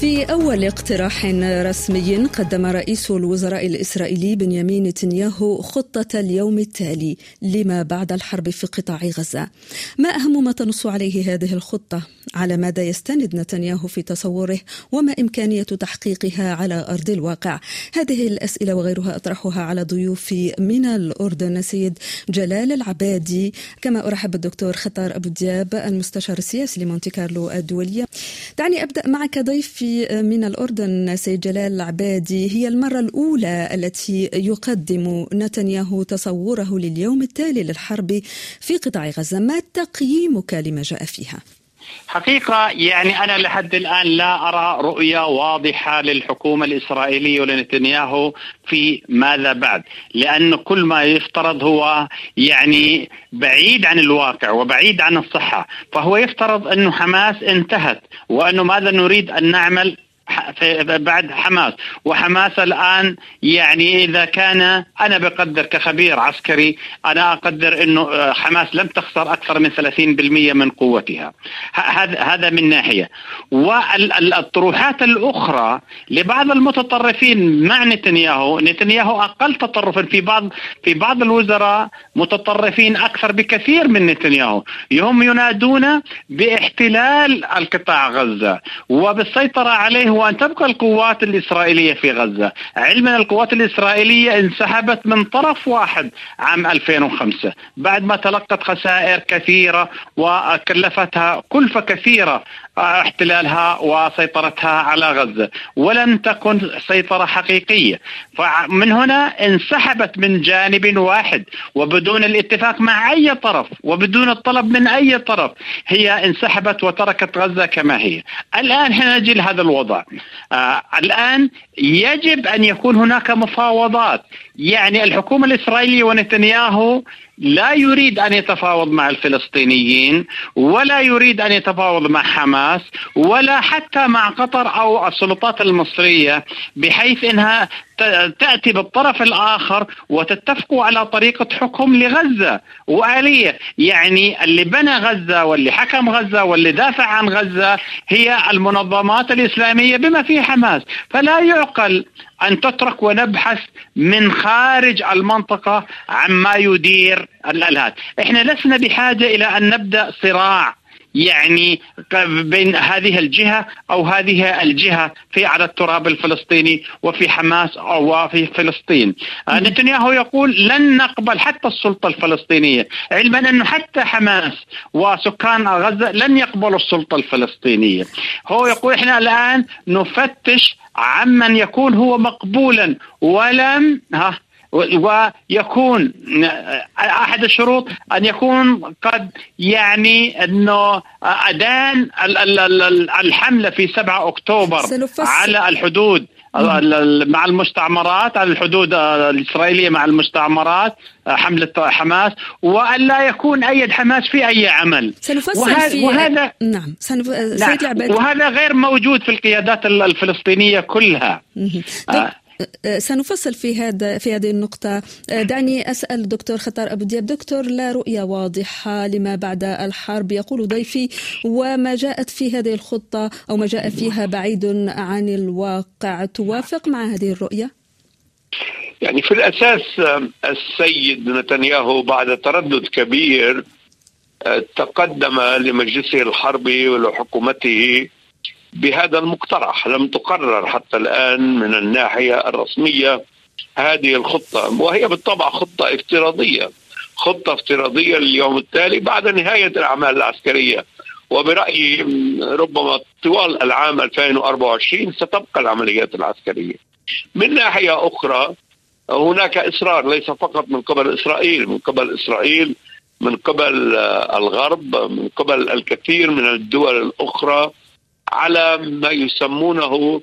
في أول اقتراح رسمي قدم رئيس الوزراء الإسرائيلي بنيامين نتنياهو خطة اليوم التالي لما بعد الحرب في قطاع غزة. ما أهم ما تنص عليه هذه الخطة؟ على ماذا يستند نتنياهو في تصوره؟ وما إمكانية تحقيقها على أرض الواقع؟ هذه الأسئلة وغيرها أطرحها على ضيوفي من الأردن سيد جلال العبادي. كما أرحب بالدكتور خطار أبو دياب المستشار السياسي لمونتي كارلو الدولية دعني أبدأ معك ضيفي من الأردن سيد جلال العبادي هي المرة الأولى التي يقدم نتنياهو تصوره لليوم التالي للحرب في قطاع غزة ما تقييمك لما جاء فيها؟ حقيقة يعني أنا لحد الآن لا أرى رؤية واضحة للحكومة الإسرائيلية ولنتنياهو في ماذا بعد. لأن كل ما يفترض هو يعني بعيد عن الواقع وبعيد عن الصحة. فهو يفترض أنه حماس انتهت وأنه ماذا نريد أن نعمل؟ بعد حماس. وحماس الآن يعني إذا كان أنا بقدر كخبير عسكري أنا أقدر أنه حماس لم تخسر أكثر من 30% من قوتها. هذا من ناحية. والطروحات الأخرى لبعض المتطرفين مع نتنياهو. نتنياهو أقل تطرفا في بعض في بعض الوزراء متطرفين أكثر بكثير من نتنياهو. هم ينادون بإحتلال القطاع غزة. وبالسيطرة عليه هو أن تبقى القوات الإسرائيلية في غزة. علما القوات الإسرائيلية انسحبت من طرف واحد عام 2005 بعد ما تلقت خسائر كثيرة وكلفتها كلفة كثيرة. احتلالها وسيطرتها على غزة. ولم تكن سيطرة حقيقية. فمن هنا انسحبت من جانب واحد. وبدون الاتفاق مع أي طرف. وبدون الطلب من أي طرف. هي انسحبت وتركت غزة كما هي. الآن نجي لهذا الوضع. آه الآن يجب أن يكون هناك مفاوضات. يعني الحكومة الإسرائيلية ونتنياهو لا يريد أن يتفاوض مع الفلسطينيين ولا يريد أن يتفاوض مع حماس ولا حتى مع قطر أو السلطات المصرية بحيث إنها تأتي بالطرف الآخر وتتفقوا على طريقة حكم لغزة وآلية، يعني اللي بنى غزة واللي حكم غزة واللي دافع عن غزة هي المنظمات الإسلامية بما فيها حماس، فلا يعقل أن تترك ونبحث من خارج المنطقة عما يدير الالهات، إحنا لسنا بحاجة إلى أن نبدأ صراع يعني بين هذه الجهة أو هذه الجهة في على التراب الفلسطيني وفي حماس أو في فلسطين. نتنياهو يقول لن نقبل حتى السلطة الفلسطينية. علما أنه حتى حماس وسكان غزة لن يقبلوا السلطة الفلسطينية. هو يقول إحنا الآن نفتش عمن يكون هو مقبولا ولم ها ويكون أحد الشروط أن يكون قد يعني أنه ادان الحملة في 7 أكتوبر على الحدود مع المستعمرات على الحدود الإسرائيلية مع المستعمرات حملة حماس وأن لا يكون أيد حماس في أي عمل. سنفصل وهذا في وهذا نعم, سنف... نعم. وهذا غير موجود في القيادات الفلسطينية كلها. سنفصل في هذا في هذه النقطة دعني أسأل دكتور خطر أبو دياب دكتور لا رؤية واضحة لما بعد الحرب يقول ضيفي وما جاءت في هذه الخطة أو ما جاء فيها بعيد عن الواقع توافق مع هذه الرؤية؟ يعني في الأساس السيد نتنياهو بعد تردد كبير تقدم لمجلسه الحربي ولحكومته بهذا المقترح. لم تقرر حتى الآن من الناحية الرسمية هذه الخطة وهي بالطبع خطة افتراضية. خطة افتراضية لليوم التالي بعد نهاية الأعمال العسكرية. وبرأيي ربما طوال العام 2024 ستبقى العمليات العسكرية. من ناحية أخرى هناك إصرار ليس فقط من قبل إسرائيل من قبل إسرائيل من قبل الغرب من قبل الكثير من الدول الأخرى على ما يسمونه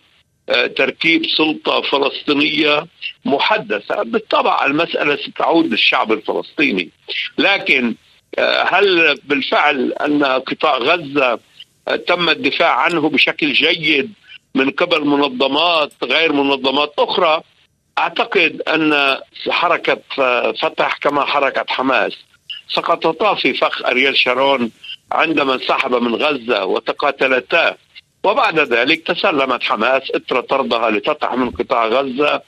آه، تركيب سلطة فلسطينية محدثة. بالطبع المسألة ستعود للشعب الفلسطيني. لكن آه، هل بالفعل أن قطاع غزة آه، تم الدفاع عنه بشكل جيد من قبل منظمات غير منظمات أخرى؟ أعتقد أن حركة فتح كما حركة حماس سقطتا في فخ أريال شارون عندما انسحب من غزة وتقاتلتا وبعد ذلك تسلمت حماس إثر طردها لتقع من قطاع غزة.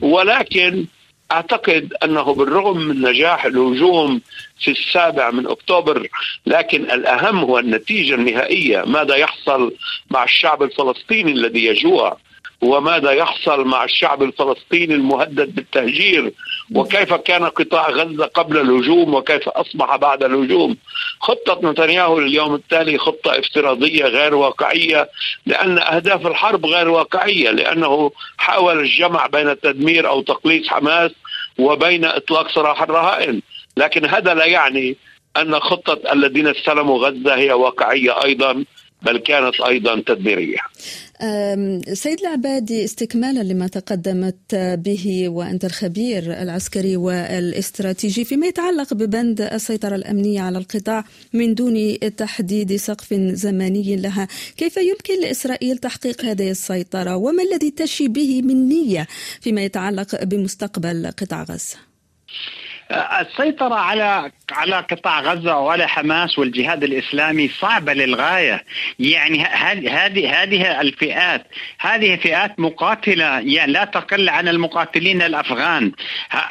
ولكن أعتقد أنه بالرغم من نجاح الهجوم في السابع من أكتوبر لكن الأهم هو النتيجة النهائية ماذا يحصل مع الشعب الفلسطيني الذي يجوع. وماذا يحصل مع الشعب الفلسطيني المهدد بالتهجير؟ وكيف كان قطاع غزة قبل الهجوم؟ وكيف أصبح بعد الهجوم؟ خطة نتنياهو لليوم التالي خطة افتراضية غير واقعية لأن أهداف الحرب غير واقعية لأنه حاول الجمع بين التدمير أو تقليص حماس وبين إطلاق سراح الرهائن. لكن هذا لا يعني أن خطة الذين استلموا غزة هي واقعية أيضا. بل كانت أيضا تدميريه. سيد العبادي استكمالا لما تقدمت به وأنت الخبير العسكري والاستراتيجي فيما يتعلق ببند السيطرة الأمنية على القطاع من دون تحديد سقف زمني لها، كيف يمكن لإسرائيل تحقيق هذه السيطرة وما الذي تشي به من نية فيما يتعلق بمستقبل قطاع غزة؟ السيطرة على على قطاع غزة وعلى حماس والجهاد الإسلامي صعبة للغاية. يعني هذه هذه الفئات هذه فئات مقاتلة يعني لا تقل عن المقاتلين الأفغان.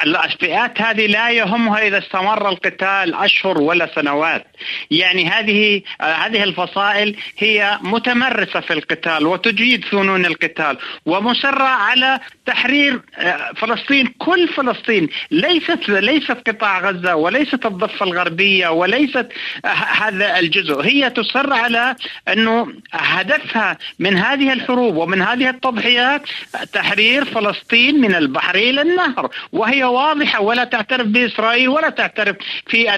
الفئات هذه لا يهمها إذا استمر القتال أشهر ولا سنوات. يعني هذه هذه الفصائل هي متمرسة في القتال وتجيد فنون القتال ومصرة على تحرير آه، فلسطين كل فلسطين ليست ليست قطاع غزة وليست الضفة الغربية وليست هذا الجزء هي تصر على أنه هدفها من هذه الحروب ومن هذه التضحيات تحرير فلسطين من البحر إلى النهر وهي واضحة ولا تعترف بإسرائيل ولا تعترف في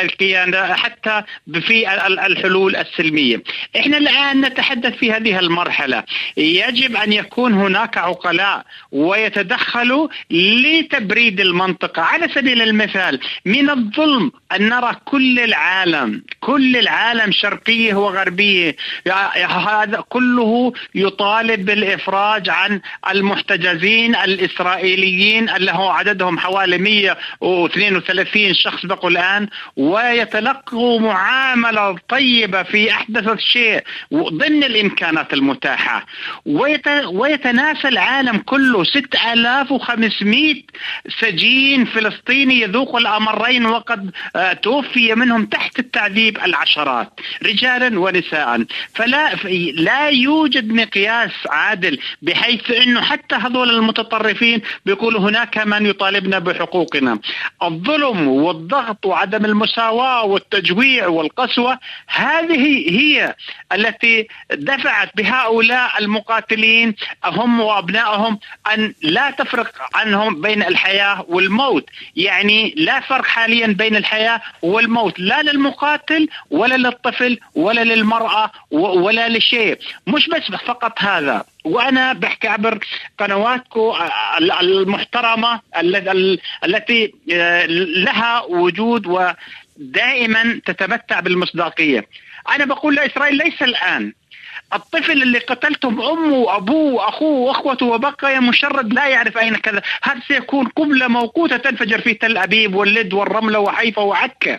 الكيان حتى في الحلول السلمية. إحنا الآن نتحدث في هذه المرحلة. يجب أن يكون هناك عقلاء ويتدخلوا لتبريد المنطقة. على سبيل المثال. من الظلم أن نرى كل العالم كل العالم شرقية وغربية هذا كله يطالب بالإفراج عن المحتجزين الإسرائيليين اللي هو عددهم حوالي 132 شخص بقوا الآن ويتلقوا معاملة طيبة في أحدث شيء ضمن الإمكانات المتاحة. ويتناسى العالم كله 6500 سجين فلسطيني يذوق الأمرين وقد آه، توفي منهم تحت التعذيب العشرات رجالا ونساء. فلا لا يوجد مقياس عادل بحيث إنه حتى هذول المتطرفين بيقولوا هناك من يطالبنا بحقوقنا. الظلم والضغط وعدم المساواة والتجويع والقسوة هذه هي التي دفعت بهؤلاء المقاتلين هم وابنائهم أن لا تفرق عنهم بين الحياة والموت، يعني لا فرق حاليا بين الحياة والموت لا للمقاتل ولا للطفل ولا للمرأة ولا لشيء، مش بس فقط هذا، وأنا بحكي عبر قنواتكم المحترمة التي آه، لها وجود ودائما تتمتع بالمصداقية. أنا بقول لإسرائيل ليس الآن. الطفل اللي قتلتم أمه وأبوه وأخوه وأخوته وبقي مشرد لا يعرف أين كذا. هذا سيكون قبلة موقوتة تنفجر في تل أبيب واللد والرملة وحيفا وعكا؟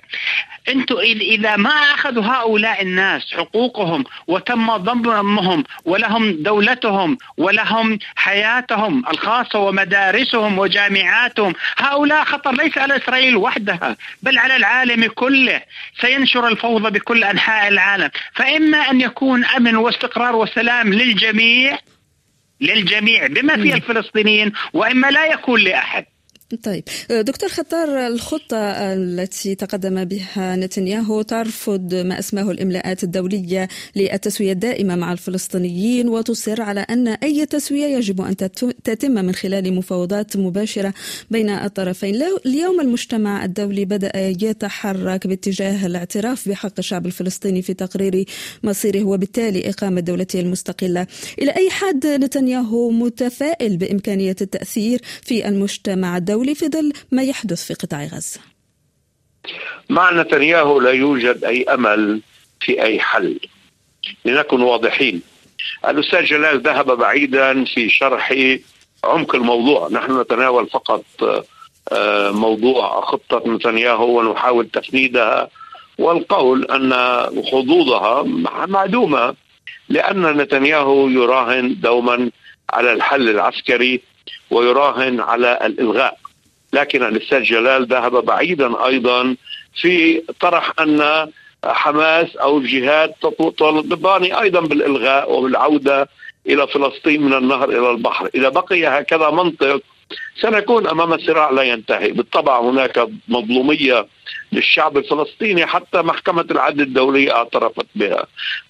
أنتم إذا ما أخذوا هؤلاء الناس حقوقهم وتم ضمهم ولهم دولتهم ولهم حياتهم الخاصة ومدارسهم وجامعاتهم هؤلاء خطر ليس على إسرائيل وحدها بل على العالم كله. سينشر الفوضى بكل أنحاء العالم. فإما أن يكون أمن واستقرار وسلام للجميع للجميع بما في الفلسطينيين وإما لا يكون لأحد. طيب. دكتور خطار الخطة التي تقدم بها نتنياهو ترفض ما اسمه الإملاءات الدولية للتسوية الدائمة مع الفلسطينيين وتصر على أن أي تسوية يجب أن تتم من خلال مفاوضات مباشرة بين الطرفين. اليوم المجتمع الدولي بدأ يتحرك باتجاه الاعتراف بحق الشعب الفلسطيني في تقرير مصيره وبالتالي إقامة دولته المستقلة. إلى أي حد نتنياهو متفائل بإمكانية التأثير في المجتمع الدولي؟ الدولي في ظل ما يحدث في قطاع غزة. مع نتنياهو لا يوجد أي أمل في أي حل. لنكن واضحين. الأستاذ جلال ذهب بعيدا في شرح عمق الموضوع. نحن نتناول فقط آه، موضوع خطة نتنياهو ونحاول تفنيدها. والقول أن حظوظها معدومة لأن نتنياهو يراهن دوما على الحل العسكري ويراهن على الإلغاء. لكن الأستاذ جلال ذهب بعيدا أيضا في طرح أن حماس أو الجهاد تطالبان أيضا بالإلغاء وبالعودة إلى فلسطين من النهر إلى البحر. إذا بقي هكذا منطق سنكون أمام صراع لا ينتهي، بالطبع هناك مظلومية للشعب الفلسطيني حتى محكمة العدل الدولية اعترفت بها.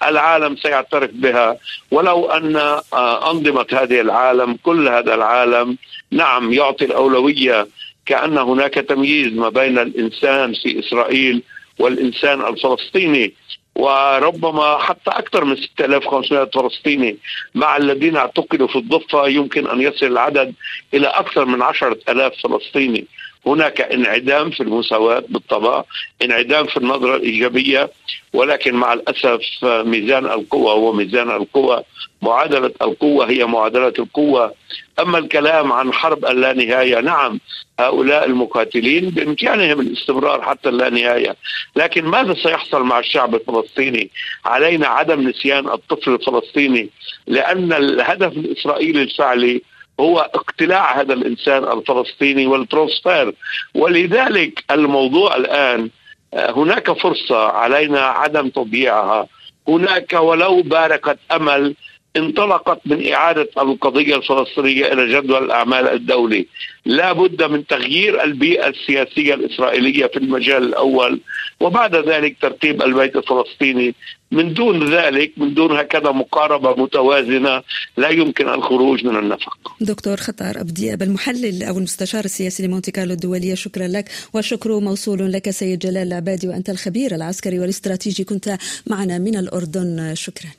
العالم سيعترف بها. ولو أن آه، أنظمة هذه العالم كل هذا العالم نعم يعطي الأولوية كأن هناك تمييز ما بين الإنسان في إسرائيل والإنسان الفلسطيني وربما حتى أكثر من 6500 فلسطيني مع الذين اعتقلوا في الضفة يمكن أن يصل العدد إلى أكثر من 10000 فلسطيني. هناك انعدام في المساواة بالطبع انعدام في النظرة الإيجابية ولكن مع الأسف ميزان القوة هو ميزان القوة معادلة القوة هي معادلة القوة. أما الكلام عن حرب اللانهاية نعم هؤلاء المقاتلين بإمكانهم الاستمرار حتى اللانهاية لكن ماذا سيحصل مع الشعب الفلسطيني؟ علينا عدم نسيان الطفل الفلسطيني لأن الهدف الإسرائيلي الفعلي هو اقتلاع هذا الإنسان الفلسطيني والترانسفير. ولذلك الموضوع الآن آه، هناك فرصة علينا عدم تضييعها. هناك ولو بارقه أمل انطلقت من إعادة القضية الفلسطينية إلى جدول الأعمال الدولي. لا بد من تغيير البيئة السياسية الإسرائيلية في المجال الأول وبعد ذلك ترتيب البيت الفلسطيني. من دون ذلك من دون هكذا مقاربة متوازنة لا يمكن الخروج من النفق. دكتور خطار أبدياب المحلل أو المستشار السياسي لمونتي كارلو الدولية شكرا لك والشكر موصول لك سيد جلال العبادي وأنت الخبير العسكري والاستراتيجي. كنت معنا من الأردن شكرا.